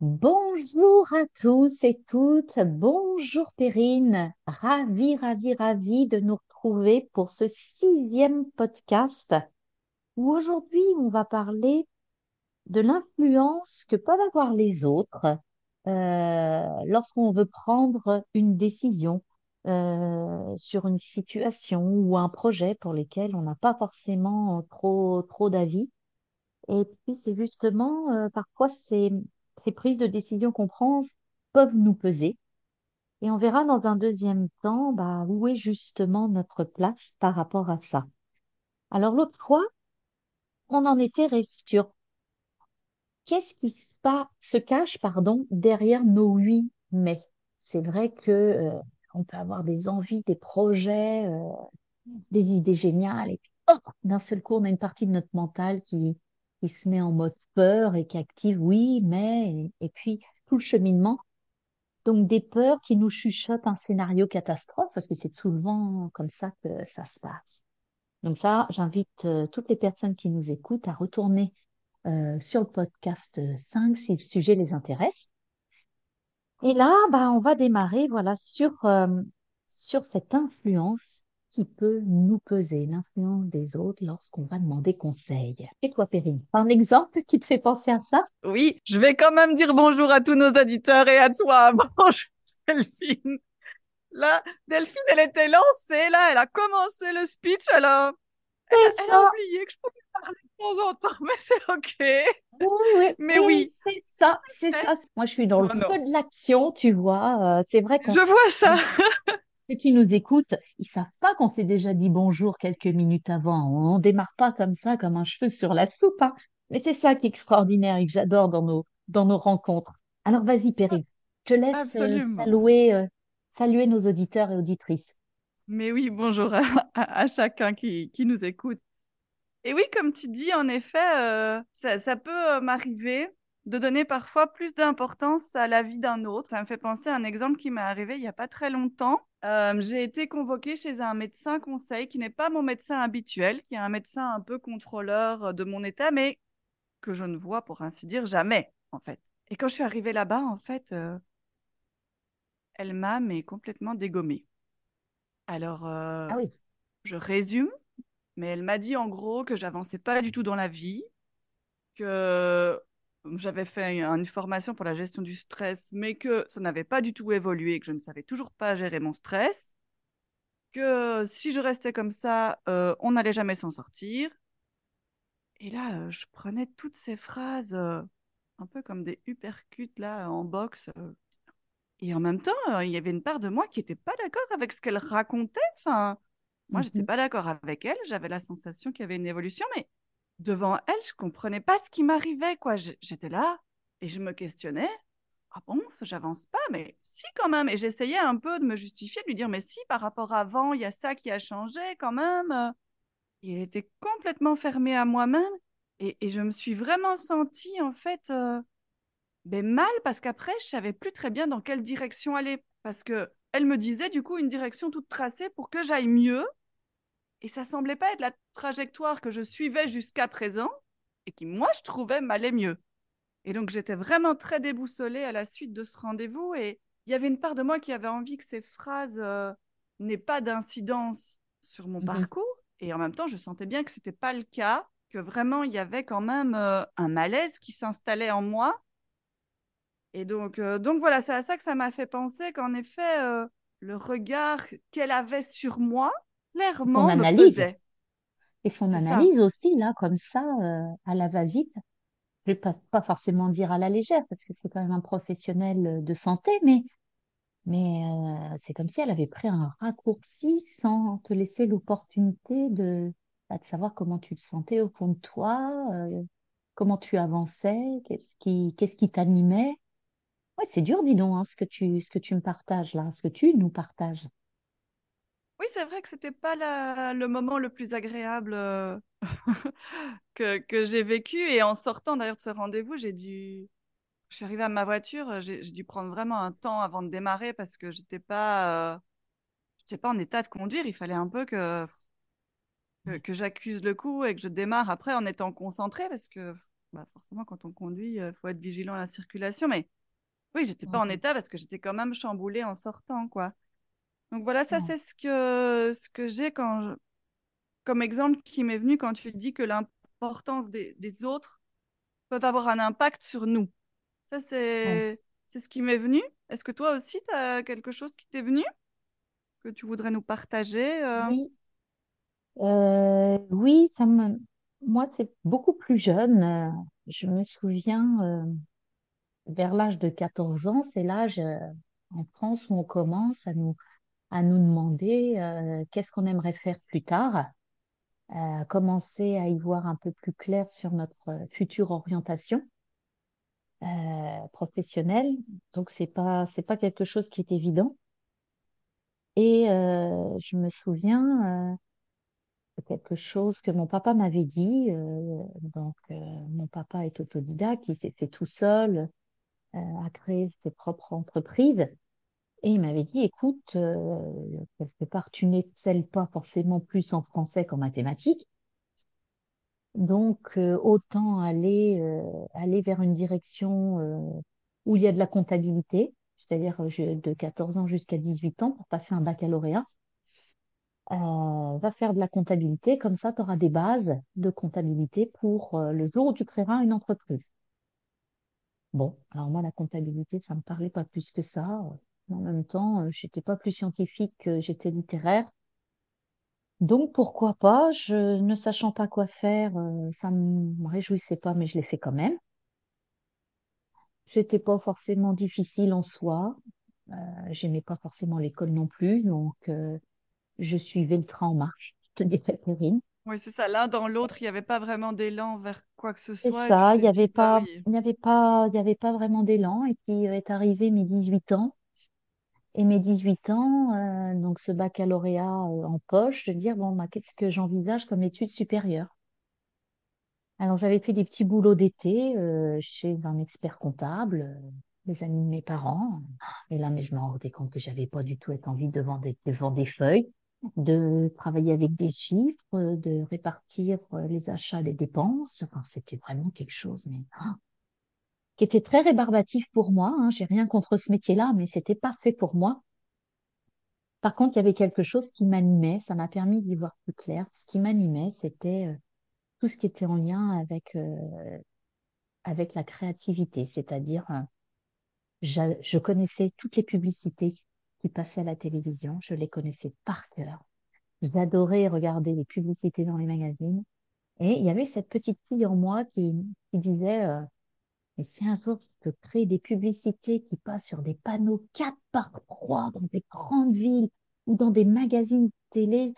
Bonjour à tous et toutes, bonjour Perrine, ravi, ravi, ravi de nous retrouver pour ce sixième podcast où aujourd'hui on va parler de l'influence que peuvent avoir les autres euh, lorsqu'on veut prendre une décision euh, sur une situation ou un projet pour lequel on n'a pas forcément trop, trop d'avis. Et puis c'est justement, euh, parfois ces, ces prises de décision qu'on prend peuvent nous peser. Et on verra dans un deuxième temps bah, où est justement notre place par rapport à ça. Alors l'autre fois, on en était resté qu'est-ce qui se, cache pardon, derrière nos oui mais? C'est vrai que euh, on peut avoir des envies, des projets, euh, des idées géniales, et puis hop, d'un seul coup, on a une partie de notre mental qui, se met en mode peur et qui active oui, mais, et, et puis tout le cheminement. Donc des peurs qui nous chuchotent un scénario catastrophe, parce que c'est souvent comme ça que ça se passe. Donc ça, j'invite euh, toutes les personnes qui nous écoutent à retourner euh, sur le podcast 5 si le sujet les intéresse. Et là, bah, on va démarrer voilà, sur, euh, sur cette influence qui peut nous peser, l'influence des autres lorsqu'on va demander conseil. Et toi, Perrine, un exemple qui te fait penser à ça? Oui, je vais quand même dire bonjour à tous nos auditeurs et à toi. Bonjour Delphine. Là, Delphine, elle était lancée, là, elle a commencé le speech, elle a, elle a, elle oublié que je pouvais parler de temps en temps, mais c'est OK. Oui, Mais oui, c'est ça, c'est ça. Moi, je suis dans le oh non, feu de l'action, tu vois. Euh, c'est vrai qu'on je vois ça. Ceux qui nous écoutent, ils savent pas qu'on s'est déjà dit bonjour quelques minutes avant. On démarre pas comme ça, comme un cheveu sur la soupe, hein. Mais c'est ça qui est extraordinaire et que j'adore dans nos, dans nos rencontres. Alors vas-y, Perrine, je te laisse euh, Absolument. saluer, euh, saluer nos auditeurs et auditrices. Mais oui, bonjour à, à- à chacun qui, qui nous écoute. Et oui, comme tu dis, en effet, euh, ça, ça peut euh, m'arriver de donner parfois plus d'importance à la vie d'un autre. Ça me fait penser à un exemple qui m'est arrivé il n'y a pas très longtemps. Euh, j'ai été convoquée chez un médecin conseil qui n'est pas mon médecin habituel, qui est un médecin un peu contrôleur de mon état, mais que je ne vois pour ainsi dire jamais, en fait. Et quand je suis arrivée là-bas, en fait, euh, elle m'a mais complètement dégommée. Alors, euh, Ah oui. je résume, mais elle m'a dit en gros que j'avançais pas du tout dans la vie, que j'avais fait une formation pour la gestion du stress, mais que ça n'avait pas du tout évolué, que je ne savais toujours pas gérer mon stress, que si je restais comme ça, euh, on n'allait jamais s'en sortir. Et là, euh, je prenais toutes ces phrases euh, un peu comme des uppercuts là en boxe. euh. et en même temps, euh, il y avait une part de moi qui n'était pas d'accord avec ce qu'elle racontait. Enfin, moi, j'étais Mhm. pas d'accord avec elle. J'avais la sensation qu'il y avait une évolution, mais devant elle, je comprenais pas ce qui m'arrivait, quoi. J'étais là et je me questionnais. Ah bon, j'avance pas, mais si quand même. Et j'essayais un peu de me justifier, de lui dire, mais si, par rapport à avant, il y a ça qui a changé quand même. Il était complètement fermé à moi-même et, et je me suis vraiment sentie, en fait, euh, ben, mal parce qu'après, je savais plus très bien dans quelle direction aller. Parce que elle me disait, du coup, une direction toute tracée pour que j'aille mieux. Et ça semblait pas être la trajectoire que je suivais jusqu'à présent et qui, moi, je trouvais m'allait mieux. Et donc, j'étais vraiment très déboussolée à la suite de ce rendez-vous. Et il y avait une part de moi qui avait envie que ces phrases euh, n'aient pas d'incidence sur mon Mhm. parcours. Et en même temps, je sentais bien que ce n'était pas le cas, que vraiment, il y avait quand même euh, un malaise qui s'installait en moi. Et donc, euh, donc voilà, c'est à ça que ça m'a fait penser qu'en effet, le regard qu'elle avait sur moi, clairement, me analyse. Et son ça. analyse aussi, là, comme ça, euh, à la va-vite. Je vais pas, pas forcément dire à la légère, parce que c'est quand même un professionnel euh, de santé, mais Mais euh, c'est comme si elle avait pris un raccourci sans te laisser l'opportunité de, bah, de savoir comment tu te sentais au fond de toi, euh, comment tu avançais, qu'est-ce qui, qu'est-ce qui t'animait. Ouais, c'est dur, dis donc, hein, ce que tu, ce que tu me partages là, ce que tu nous partages. Oui, c'est vrai que c'était pas la- le moment le plus agréable euh, que, que j'ai vécu. Et en sortant d'ailleurs de ce rendez-vous, j'ai dû. Je suis arrivée à ma voiture, j'ai dû prendre vraiment un temps avant de démarrer parce que j'étais pas, euh, j'étais pas en état de conduire. Il fallait un peu que que, que j'accuse le coup et que je démarre après en étant concentrée parce que bah, forcément, quand on conduit, il faut être vigilant à la circulation. Mais oui, j'étais pas en Ouais, état parce que j'étais quand même chamboulée en sortant, quoi. Donc voilà, ça, c'est ce que, ce que j'ai quand je- comme exemple qui m'est venu quand tu dis que l'importance des, des autres peuvent avoir un impact sur nous. Ça, ouais. c'est, ce qui m'est venu. Est-ce que toi aussi, tu as quelque chose qui t'est venu que tu voudrais nous partager euh? Oui, euh, oui, ça me... moi, c'est beaucoup plus jeune. euh, je me souviens, euh, vers l'âge de 14 ans, c'est l'âge en France où on commence à nous, à nous demander euh, qu'est-ce qu'on aimerait faire plus tard, euh, commencer à y voir un peu plus clair sur notre euh, future orientation euh, professionnelle. Donc, c'est pas, pas quelque chose qui est évident. Et je me souviens de quelque chose que mon papa m'avait dit. donc, mon papa est autodidacte, il s'est fait tout seul, euh, a créé ses propres entreprises. Et il m'avait dit, écoute, euh, quelque part, tu n'excelles pas forcément plus en français qu'en mathématiques. Donc, euh, autant aller, euh, aller vers une direction euh, où il y a de la comptabilité, c'est-à-dire euh, de 14 ans jusqu'à 18 ans pour passer un baccalauréat. Euh, va faire de la comptabilité, comme ça, tu auras des bases de comptabilité pour le jour où tu créeras une entreprise. Bon, alors moi, la comptabilité, ça me parlait pas plus que ça. En même temps, euh, j'étais pas plus scientifique que j'étais littéraire. Donc, pourquoi pas, je ne sachant pas quoi faire, euh, ça me réjouissait pas, mais je l'ai fait quand même. C'était pas forcément difficile en soi. Euh, j'aimais pas forcément l'école non plus, donc euh, je suivais le train en marche. Je te dirais, Perrine. Oui, c'est ça. L'un dans l'autre, il n'y avait pas vraiment d'élan vers quoi que ce C'est soit. Tu ça, il n'y avait pas, il n'y avait pas, il y avait pas vraiment d'élan. Et puis est arrivé mes 18 ans. Et mes 18 ans, euh, donc ce baccalauréat euh, en poche, de dire, bon, bah, qu'est-ce que j'envisage comme études supérieures? Alors j'avais fait des petits boulots d'été euh, chez un expert comptable, les amis de mes parents. Et là, mais je me rendais compte que j'avais pas du tout envie devant des, devant des feuilles, de travailler avec des chiffres, de répartir les achats, les dépenses. Enfin, c'était vraiment quelque chose, mais qui était très rébarbatif pour moi. Hein. J'ai rien contre ce métier-là, mais c'était pas fait pour moi. Par contre, il y avait quelque chose qui m'animait. Ça m'a permis d'y voir plus clair. Ce qui m'animait, c'était euh, tout ce qui était en lien avec, euh, avec la créativité. C'est-à-dire, euh, je connaissais toutes les publicités qui passaient à la télévision. Je les connaissais par cœur. J'adorais regarder les publicités dans les magazines. Et il y avait cette petite fille en moi qui, qui disait, Mais si un jour tu peux créer des publicités qui passent sur des panneaux 4 par 3 dans des grandes villes ou dans des magazines télé,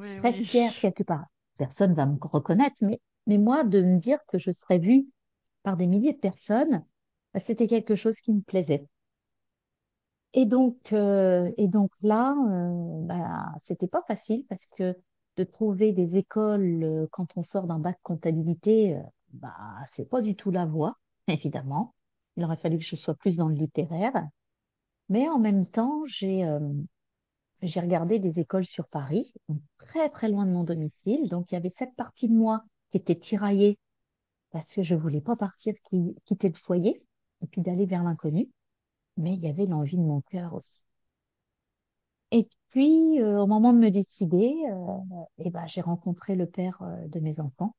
je oui, serais oui. fière quelque part. Personne va me reconnaître, mais, mais moi, de me dire que je serais vue par des milliers de personnes, bah, c'était quelque chose qui me plaisait. Et donc, euh, et donc là, euh, bah, c'était pas facile parce que de trouver des écoles euh, quand on sort d'un bac comptabilité, euh, bah, c'est pas du tout la voie, évidemment. Il aurait fallu que je sois plus dans le littéraire. Mais en même temps, j'ai euh, regardé des écoles sur Paris, très très loin de mon domicile. Donc il y avait cette partie de moi qui était tiraillée parce que je voulais pas partir, qui, quitter le foyer et puis d'aller vers l'inconnu. Mais il y avait l'envie de mon cœur aussi. Et puis, euh, au moment de me décider, euh, eh ben, j'ai rencontré le père euh, de mes enfants.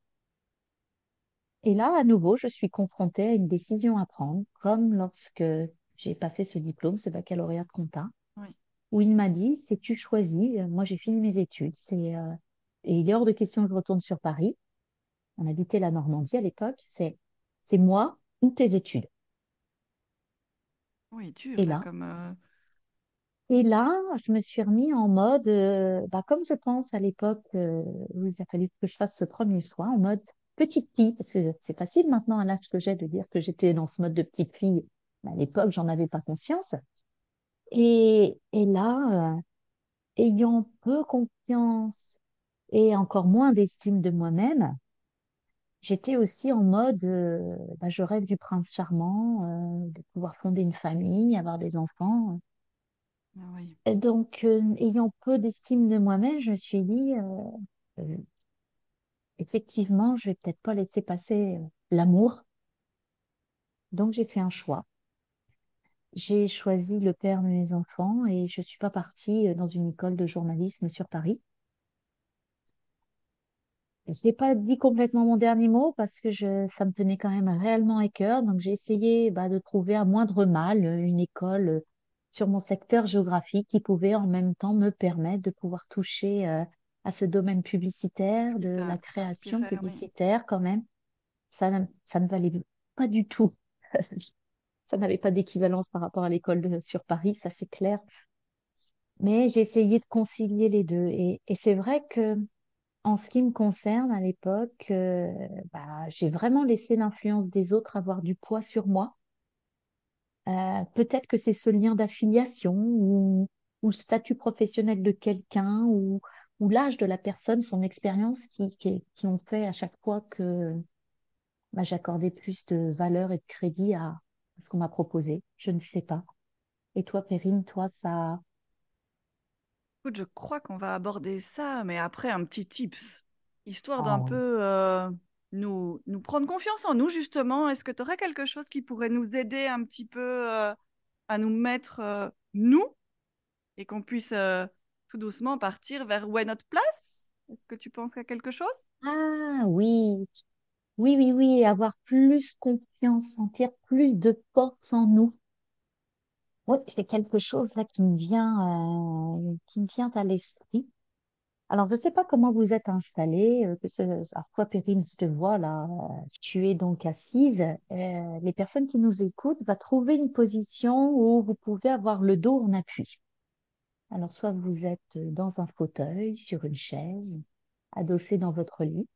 Et là, à nouveau, je suis confrontée à une décision à prendre, comme lorsque j'ai passé ce diplôme, ce baccalauréat de compta, Oui, où il m'a dit, c'est tu choisis. Moi, j'ai fini mes études. C'est, euh, et il est hors de question que je retourne sur Paris. On habitait la Normandie à l'époque. C'est, c'est moi ou tes études. oui, dur Et là, là, comme. euh, Et là, je me suis remis en mode, euh, bah, comme je pense à l'époque euh, où il a fallu que je fasse ce premier choix, en mode petite fille, parce que c'est facile maintenant à l'âge que j'ai de dire que j'étais dans ce mode de petite fille. Mais à l'époque, j'en avais pas conscience. Et, et là, euh, ayant peu confiance et encore moins d'estime de moi-même, j'étais aussi en mode, euh, bah, je rêve du prince charmant, euh, de pouvoir fonder une famille, avoir des enfants. ah oui. Et donc, ayant peu d'estime de moi-même, je me suis dit, effectivement, je vais peut-être pas laisser passer euh, l'amour. Donc, j'ai fait un choix. J'ai choisi le père de mes enfants et je suis pas partie euh, dans une école de journalisme sur Paris. Je n'ai pas dit complètement mon dernier mot parce que je, ça me tenait quand même réellement à cœur. Donc, j'ai essayé bah, de trouver à moindre mal euh, une école sur mon secteur géographique qui pouvait en même temps me permettre de pouvoir toucher à ce domaine publicitaire, de la création inspiré, oui. publicitaire quand même. Ça, ne- ça ne valait pas du tout. Ça n'avait pas d'équivalence par rapport à l'école sur Paris, ça c'est clair. Mais j'ai essayé de concilier les deux. Et, et c'est vrai que En ce qui me concerne, à l'époque, euh, bah, j'ai vraiment laissé l'influence des autres avoir du poids sur moi. Euh, peut-être que c'est ce lien d'affiliation ou, ou le statut professionnel de quelqu'un ou, ou l'âge de la personne, son expérience qui, qui, qui ont fait à chaque fois que bah, j'accordais plus de valeur et de crédit à, ce qu'on m'a proposé. Je ne sais pas. Et toi, Perrine, toi, ça... Écoute, je crois qu'on va aborder ça, mais après un petit tips, histoire Ah d'un oui. peu euh, nous, nous prendre confiance en nous, justement. Est-ce que tu aurais quelque chose qui pourrait nous aider un petit peu euh, à nous mettre, euh, nous, et qu'on puisse tout doucement partir vers où est notre place? Est-ce que tu penses à quelque chose? Ah oui, oui, oui, oui, avoir plus confiance, sentir plus de force en nous. Oui, c'est quelque chose là qui me vient, euh, qui me vient à l'esprit. Alors, je ne sais pas comment vous êtes installés, euh, que ce, alors toi, Perrine, je te vois là, euh, tu es donc assise. Euh, les personnes qui nous écoutent vont trouver une position où vous pouvez avoir le dos en appui. Alors, soit vous êtes dans un fauteuil, sur une chaise, adossé dans votre lit,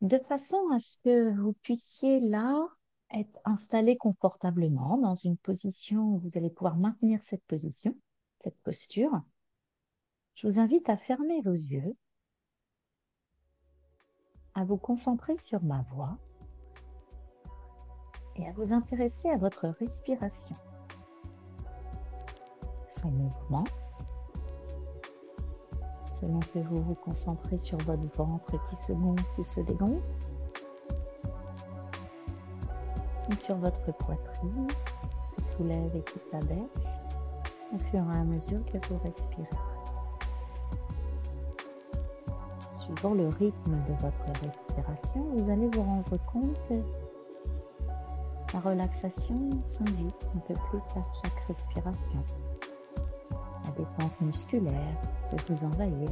de façon à ce que vous puissiez là être installé confortablement dans une position où vous allez pouvoir maintenir cette position, cette posture. Je vous invite à fermer vos yeux, à vous concentrer sur ma voix et à vous intéresser à votre respiration, mouvement, selon que vous vous concentrez sur votre ventre qui se gonfle ou se dégonfle, ou sur votre poitrine, se soulève et qui s'abaisse au fur et à mesure que vous respirez. Suivant le rythme de votre respiration, vous allez vous rendre compte que la relaxation s'invite un peu plus à chaque respiration. La détente musculaire peut vous envahir,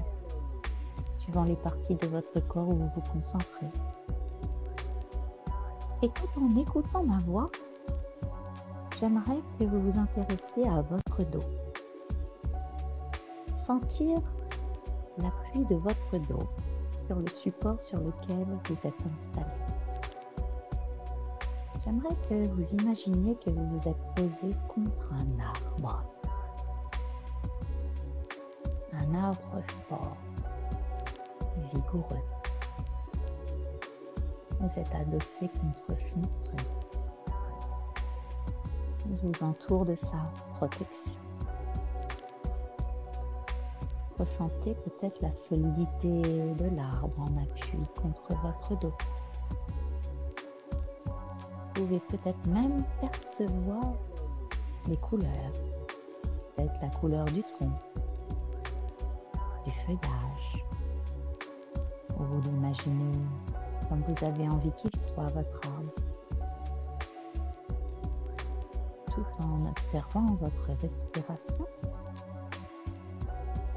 suivant les parties de votre corps où vous vous concentrez. Et tout en écoutant ma voix, j'aimerais que vous vous intéressiez à votre dos. Sentir l'appui de votre dos sur le support sur lequel vous êtes installé. J'aimerais que vous imaginiez que vous vous êtes posé contre un arbre. Arbre fort, vigoureux. Vous êtes adossé contre son tronc. Il vous entoure de sa protection. Ressentez peut-être la solidité de l'arbre en appui contre votre dos. Vous pouvez peut-être même percevoir les couleurs, peut-être la couleur du tronc, Ou vous l'imaginez comme vous avez envie qu'il soit votre arbre, tout en observant votre respiration.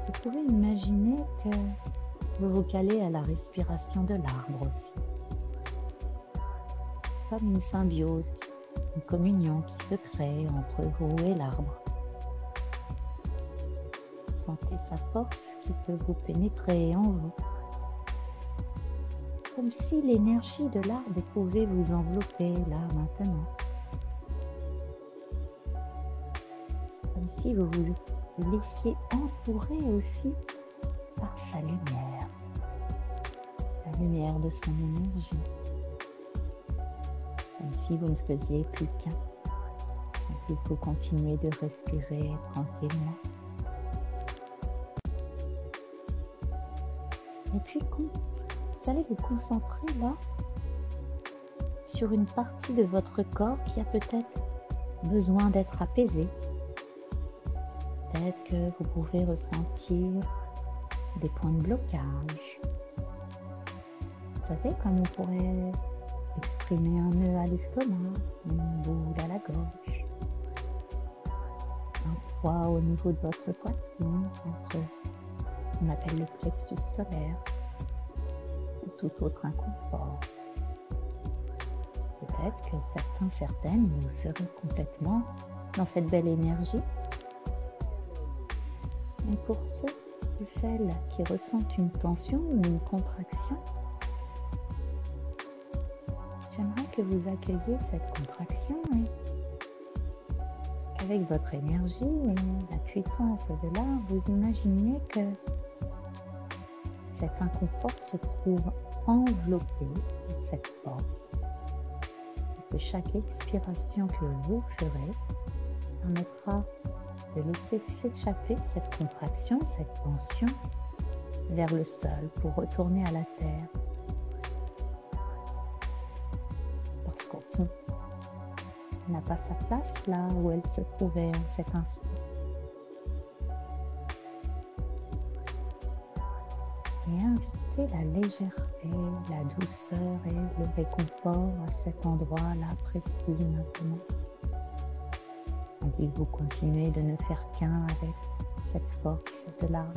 Vous pouvez imaginer que vous vous calez à la respiration de l'arbre aussi. Comme une symbiose, une communion qui se crée entre vous et l'arbre. Sentez sa force qui peut vous pénétrer en vous. Comme si l'énergie de l'arbre pouvait vous envelopper là maintenant. C'est comme si vous vous laissiez entourer aussi par sa lumière, la lumière de son énergie, comme si vous ne faisiez plus qu'un, qu'il faut continuer de respirer tranquillement. Et puis vous allez vous concentrer là sur une partie de votre corps qui a peut-être besoin d'être apaisée. Peut-être que vous pouvez ressentir des points de blocage. Vous savez, comme on pourrait exprimer un nœud à l'estomac, une boule à la gorge, un poids au niveau de votre poitrine, entre appelle le plexus solaire, ou tout autre inconfort. Peut-être que certains, certaines, vous serez complètement dans cette belle énergie. Mais pour ceux ou celles qui ressentent une tension ou une contraction, j'aimerais que vous accueilliez cette contraction et qu'avec votre énergie et la puissance de l'art, vous imaginiez que cet inconfort se trouve enveloppé de cette force. Et que chaque expiration que vous ferez permettra de laisser s'échapper cette contraction, cette tension vers le sol pour retourner à la terre. Parce qu'au fond, elle n'a pas sa place là où elle se trouvait en cet instant. La légèreté, la douceur et le réconfort à cet endroit-là précis maintenant et vous continuez de ne faire qu'un avec cette force de l'âme.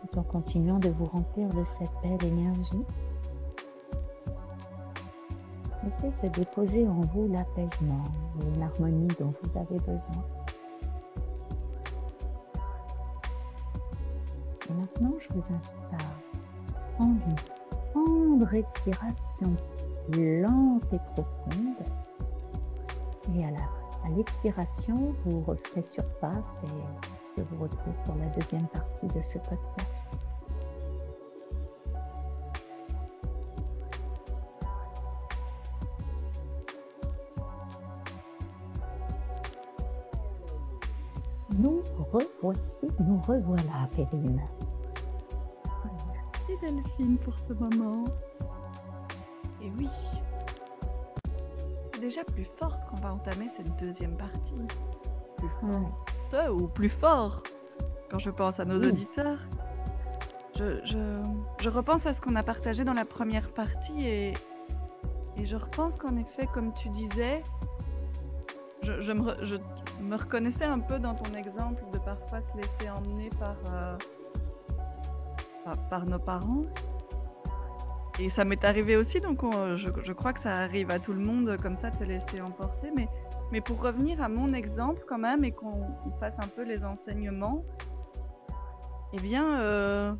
Tout en continuant de vous remplir de cette belle énergie, laissez se déposer en vous l'apaisement et l'harmonie dont vous avez besoin. Et maintenant, je vous invite à prendre une grande respiration lente et profonde. Et à l'expiration, vous referez surface et je vous retrouve pour la deuxième partie de ce podcast. Nous revoilà, Périne. Merci Delphine pour ce moment. Et oui, déjà plus forte qu'on va entamer cette deuxième partie. Plus forte ou plus fort quand je pense à nos auditeurs. Je, je, repense à ce qu'on a partagé dans la première partie et, et je repense qu'en effet, comme tu disais, je, je, me, me, reconnaissais un peu dans ton exemple de parfois se laisser emmener par, euh, par nos parents. Et ça m'est arrivé aussi, donc je, crois que ça arrive à tout le monde comme ça de se laisser emporter. Mais, mais pour revenir à mon exemple quand même et qu'on fasse un peu les enseignements, eh bien, euh,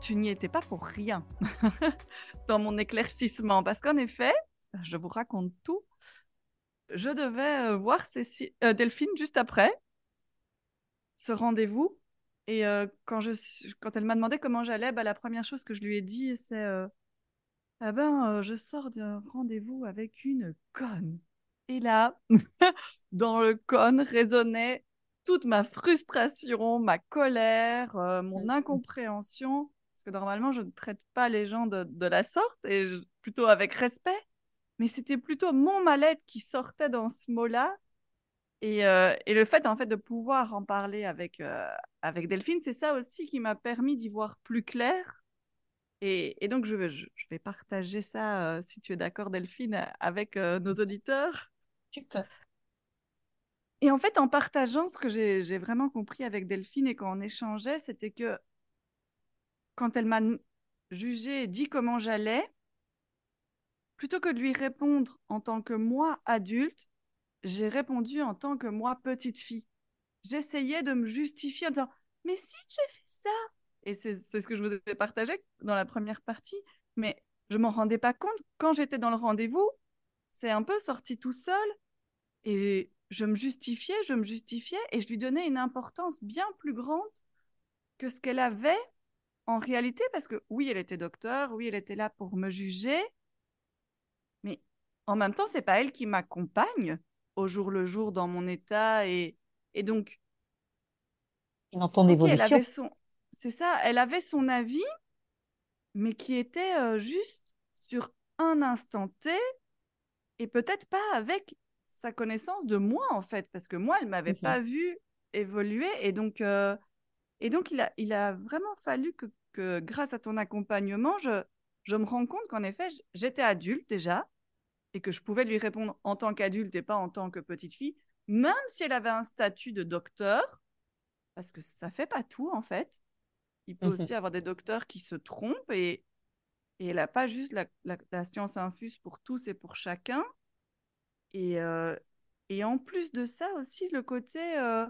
tu, n'y étais pas pour rien dans mon éclaircissement. Parce qu'en effet, je vous raconte tout, je devais euh, voir euh, Delphine juste après ce rendez-vous. Et euh, quand, je, quand elle m'a demandé comment j'allais, bah, la première chose que je lui ai dit, c'est euh, Ah ben, je sors d'un rendez-vous avec une conne. Et là, dans le conne résonnait toute ma frustration, ma colère, mon incompréhension. Parce que normalement, je ne traite pas les gens de, de la sorte, et plutôt avec respect. Mais c'était plutôt mon mal-être qui sortait dans ce mot-là. Et, et, le fait en fait de pouvoir en parler avec, avec Delphine, c'est ça aussi qui m'a permis d'y voir plus clair. Et, et donc, je vais, je, vais partager ça, euh, si tu es d'accord, Delphine, avec euh, nos auditeurs. Super. Et en fait, en partageant ce que j'ai vraiment compris avec Delphine et quand on échangeait, c'était que quand elle m'a jugé et dit comment j'allais, plutôt que de lui répondre en tant que moi adulte, j'ai répondu en tant que moi petite fille j'essayais de me justifier en disant Mais si j'ai fait ça Et c'est ce que je vous ai partagé dans la première partie, mais je m'en rendais pas compte. Quand j'étais dans le rendez-vous, c'est un peu sorti tout seul et je me justifiais, je me justifiais et je lui donnais une importance bien plus grande que ce qu'elle avait en réalité, parce que oui, elle était docteur, oui, elle était là pour me juger, mais en même temps, c'est pas elle qui m'accompagne au jour le jour dans mon état et, et donc, dans ton ok, elle avait son, c'est ça, elle avait son avis, mais qui était euh, juste sur un instant T et peut-être pas avec sa connaissance de moi en fait, parce que moi, elle m'avait Mhm. pas vu évoluer et donc, euh, et donc il a, il a vraiment fallu que, que grâce à ton accompagnement, je, je me rends compte qu'en effet, j'étais adulte déjà et que je pouvais lui répondre en tant qu'adulte et pas en tant que petite fille, même si elle avait un statut de docteur, parce que ça fait pas tout en fait. Il peut Mhm. aussi avoir des docteurs qui se trompent et, et elle n'a pas juste la, la- la science infuse pour tous et pour chacun. Et, euh, et en plus de ça aussi, le côté, euh,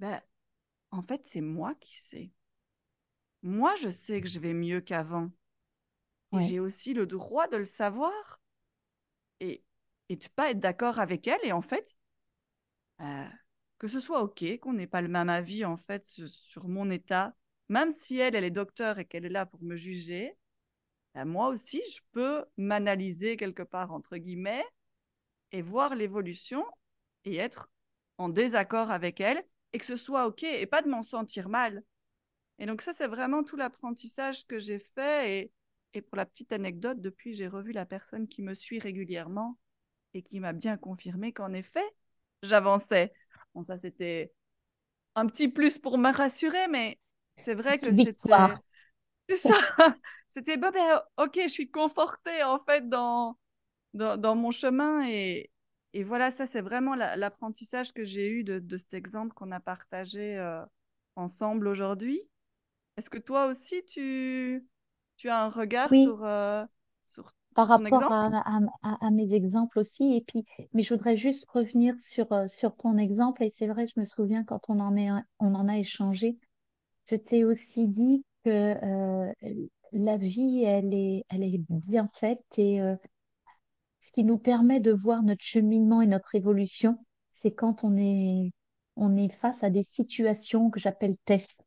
ben, en fait, c'est moi qui sais. Moi, je sais que je vais mieux qu'avant. Et Ouais. j'ai aussi le droit de le savoir et, et de pas être d'accord avec elle. Et en fait, euh, que ce soit OK, qu'on n'ait pas le même avis, en fait, sur, mon état, même si elle, elle est docteur et qu'elle est là pour me juger, ben, moi aussi, je peux m'analyser quelque part, entre guillemets, et voir l'évolution et être en désaccord avec elle et que ce soit OK et pas de m'en sentir mal. Et donc ça, c'est vraiment tout l'apprentissage que j'ai fait. Et, et pour la petite anecdote, depuis, j'ai revu la personne qui me suit régulièrement et qui m'a bien confirmé qu'en effet, j'avançais. Bon, ça, c'était un petit plus pour me rassurer, mais c'est vrai que c'était... C'est ça. C'était, bah, ben, ok, je suis confortée en fait dans, dans, dans mon chemin. Et, et voilà, ça, c'est vraiment la- l'apprentissage que j'ai eu de, de cet exemple qu'on a partagé euh, ensemble aujourd'hui. Est-ce que toi aussi, tu, tu as un regard Oui, sur, euh, sur, par rapport exemple? à, à- à- à mes exemples aussi. Et puis, mais je voudrais juste revenir sur, euh, sur ton exemple. Et c'est vrai, je me souviens quand on en est, on en a échangé, je t'ai aussi dit que euh, la vie, elle est, elle est bien faite et euh, ce qui nous permet de voir notre cheminement et notre évolution, c'est quand on est, on est face à des situations que j'appelle tests.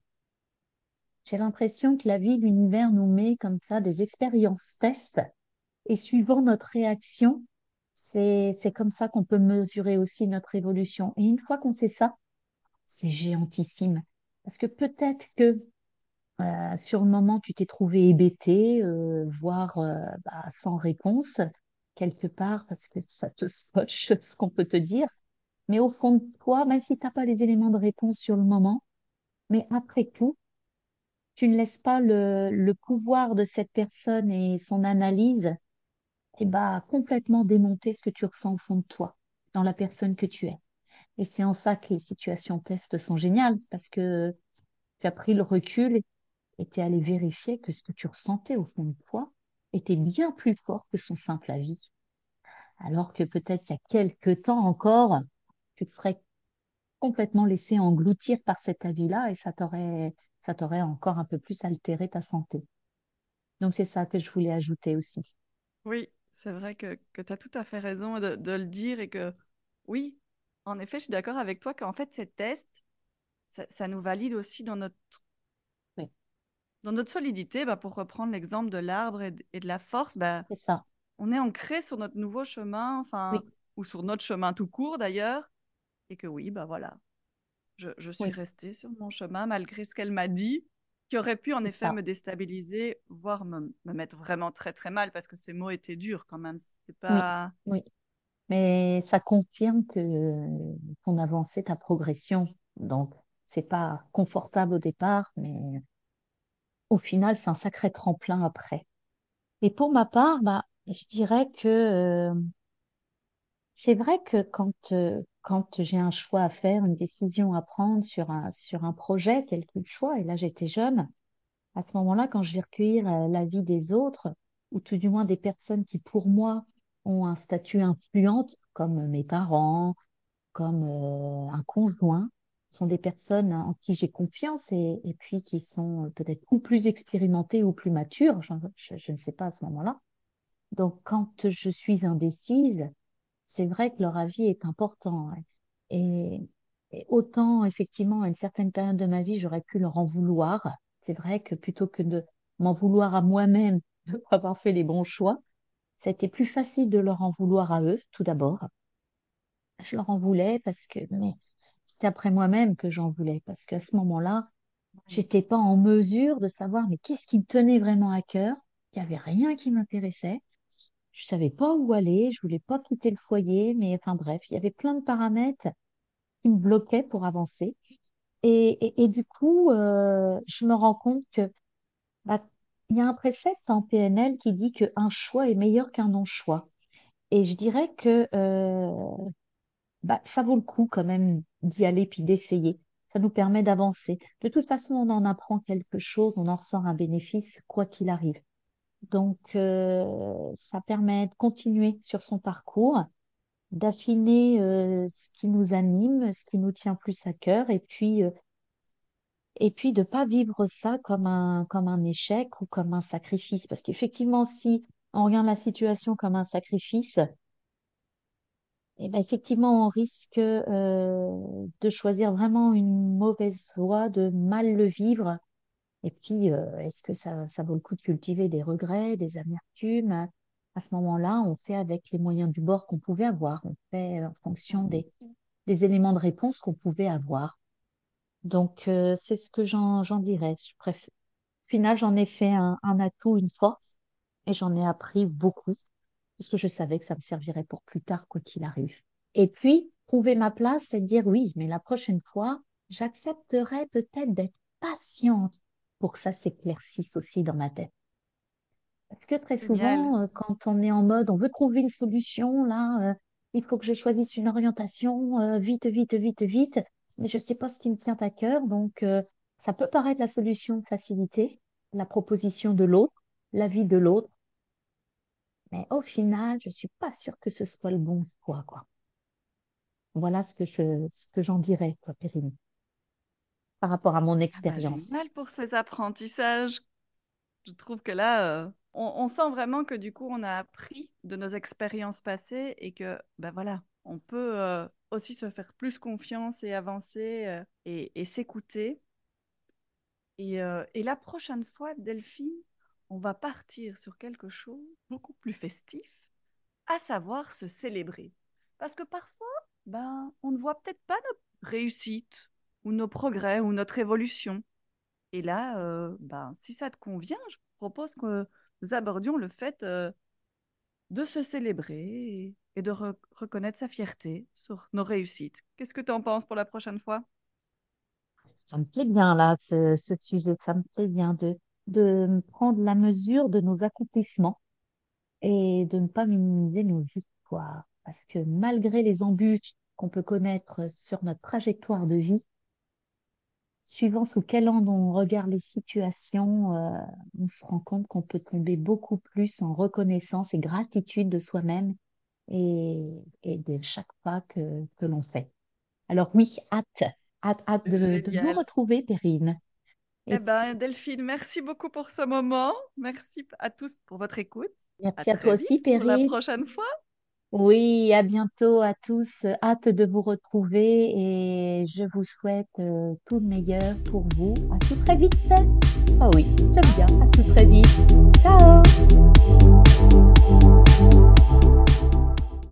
J'ai l'impression que la vie, l'univers nous met comme ça des expériences tests et suivant notre réaction, c'est, comme ça qu'on peut mesurer aussi notre évolution. Et une fois qu'on sait ça, c'est géantissime. Parce que peut-être que euh, sur le moment, tu t'es trouvé hébété, euh, voire euh, bah, sans réponse, quelque part, parce que ça te scotche ce qu'on peut te dire. Mais au fond de toi, même si tu n'as pas les éléments de réponse sur le moment, mais après tout, ne laisses pas le, pouvoir de cette personne et son analyse eh ben, complètement démonter ce que tu ressens au fond de toi, dans la personne que tu es. Et c'est en ça que les situations test sont géniales, parce que tu as pris le recul et tu es allé vérifier que ce que tu ressentais au fond de toi était bien plus fort que son simple avis. Alors que peut-être il y a quelques temps encore, tu te serais complètement laissé engloutir par cet avis-là et ça t'aurait, ça t'aurait encore un peu plus altéré ta santé. Donc c'est ça que je voulais ajouter aussi. Oui, c'est vrai que, que tu as tout à fait raison de, de le dire et que oui, en effet, je suis d'accord avec toi qu'en fait, ces tests, ça, ça nous valide aussi dans notre, Oui, dans notre solidité. Bah, pour reprendre l'exemple de l'arbre et, de et de la force, bah, ça. on est ancré sur notre nouveau chemin, enfin, Oui, ou sur notre chemin tout court d'ailleurs, et que oui, bah voilà, je, je suis oui, restée sur mon chemin malgré ce qu'elle m'a dit, qui aurait pu en effet me déstabiliser, voire me, me mettre vraiment très très mal parce que ces mots étaient durs quand même. C'était Oui, pas. oui. Mais ça confirme que ton avancée, ta progression. Donc, c'est pas confortable au départ, mais au final, c'est un sacré tremplin après. Et pour ma part, bah, je dirais que euh, c'est vrai que quand, euh, quand j'ai un choix à faire, une décision à prendre sur un, sur un projet, quel qu'il soit, et là j'étais jeune, à ce moment-là, quand je vais recueillir euh, l'avis des autres, ou tout du moins des personnes qui, pour moi, ont un statut influent, comme mes parents, comme euh, un conjoint, sont des personnes en qui j'ai confiance et, et puis qui sont euh, peut-être ou plus expérimentées ou plus matures, je, ne sais pas à ce moment-là. Donc, quand je suis indécise, c'est vrai que leur avis est important. Et, autant, effectivement, à une certaine période de ma vie, j'aurais pu leur en vouloir. C'est vrai que plutôt que de m'en vouloir à moi-même de avoir fait les bons choix, ça a été plus facile de leur en vouloir à eux, tout d'abord. Je leur en voulais parce que mais c'est après moi-même que j'en voulais parce qu'à ce moment-là, j'étais pas en mesure de savoir mais qu'est-ce qui me tenait vraiment à cœur? Il n'y avait rien qui m'intéressait. Je savais pas où aller, je voulais pas quitter le foyer, mais enfin bref, il y avait plein de paramètres qui me bloquaient pour avancer. Et, et, du coup, euh, je me rends compte que bah, il y a un précepte en PNL qui dit qu'un choix est meilleur qu'un non-choix. Et je dirais que euh, bah, ça vaut le coup quand même d'y aller puis d'essayer. Ça nous permet d'avancer. De toute façon, on en apprend quelque chose, on en ressort un bénéfice, quoi qu'il arrive. Donc, euh, ça permet de continuer sur son parcours, d'affiner euh, ce qui nous anime, ce qui nous tient plus à cœur, et puis, euh, et puis de pas vivre ça comme un, comme un échec ou comme un sacrifice. Parce qu'effectivement, si on regarde la situation comme un sacrifice, eh ben effectivement, on risque de choisir vraiment une mauvaise voie, de mal le vivre et puis, euh, est-ce que ça, ça vaut le coup de cultiver des regrets, des amertumes? À ce moment-là, on fait avec les moyens du bord qu'on pouvait avoir. On fait en fonction des, éléments de réponse qu'on pouvait avoir. Donc, euh, c'est ce que j'en, dirais. Je. Au final, j'en ai fait un, un atout, une force, et j'en ai appris beaucoup, parce que je savais que ça me servirait pour plus tard, quoi qu'il arrive. Et puis, trouver ma place et dire oui, mais la prochaine fois, j'accepterai peut-être d'être patiente pour que ça s'éclaircisse aussi dans ma tête. Parce que très souvent, euh, quand on est en mode, on veut trouver une solution, là, euh, il faut que je choisisse une orientation euh, vite, vite, vite, vite, mais je ne sais pas ce qui me tient à cœur. Donc, ça peut paraître la solution facilité, la proposition de l'autre, l'avis de l'autre. Mais au final, je ne suis pas sûre que ce soit le bon choix, quoi. Voilà ce que je, ce que j'en dirais, quoi, Périne par rapport à mon ah bah, expérience. génial pour ces apprentissages. Je trouve que là, euh, on, sent vraiment que du coup, on a appris de nos expériences passées et que, ben voilà, on peut euh, aussi se faire plus confiance et avancer euh, et, s'écouter. Et, et, la prochaine fois, Delphine, on va partir sur quelque chose beaucoup plus festif, à savoir se célébrer. Parce que parfois, ben, on ne voit peut-être pas notre réussite ou nos progrès ou notre évolution. Et là, euh, ben, si ça te convient, je propose que nous abordions le fait euh, de se célébrer et, de reconnaître sa fierté sur nos réussites. Qu'est-ce que tu en penses pour la prochaine fois? Ça me plaît bien là, ce, sujet, ça me plaît bien de, de prendre la mesure de nos accomplissements et de ne pas minimiser nos victoires. Parce que malgré les embûches qu'on peut connaître sur notre trajectoire de vie, suivant sous quel angle on regarde les situations, euh, on se rend compte qu'on peut tomber beaucoup plus en reconnaissance et gratitude de soi-même et, de chaque pas que, que l'on fait. Alors oui, hâte, hâte, hâte de, de vous retrouver, Perrine. Eh bien, Delphine, merci beaucoup pour ce moment. Merci à tous pour votre écoute. Merci à, toi aussi, Perrine. Pour la prochaine fois. Oui, à bientôt à tous. Hâte de vous retrouver et je vous souhaite euh, tout le meilleur pour vous. À tout très vite. Ah oui, j'aime bien. À tout très vite. Ciao.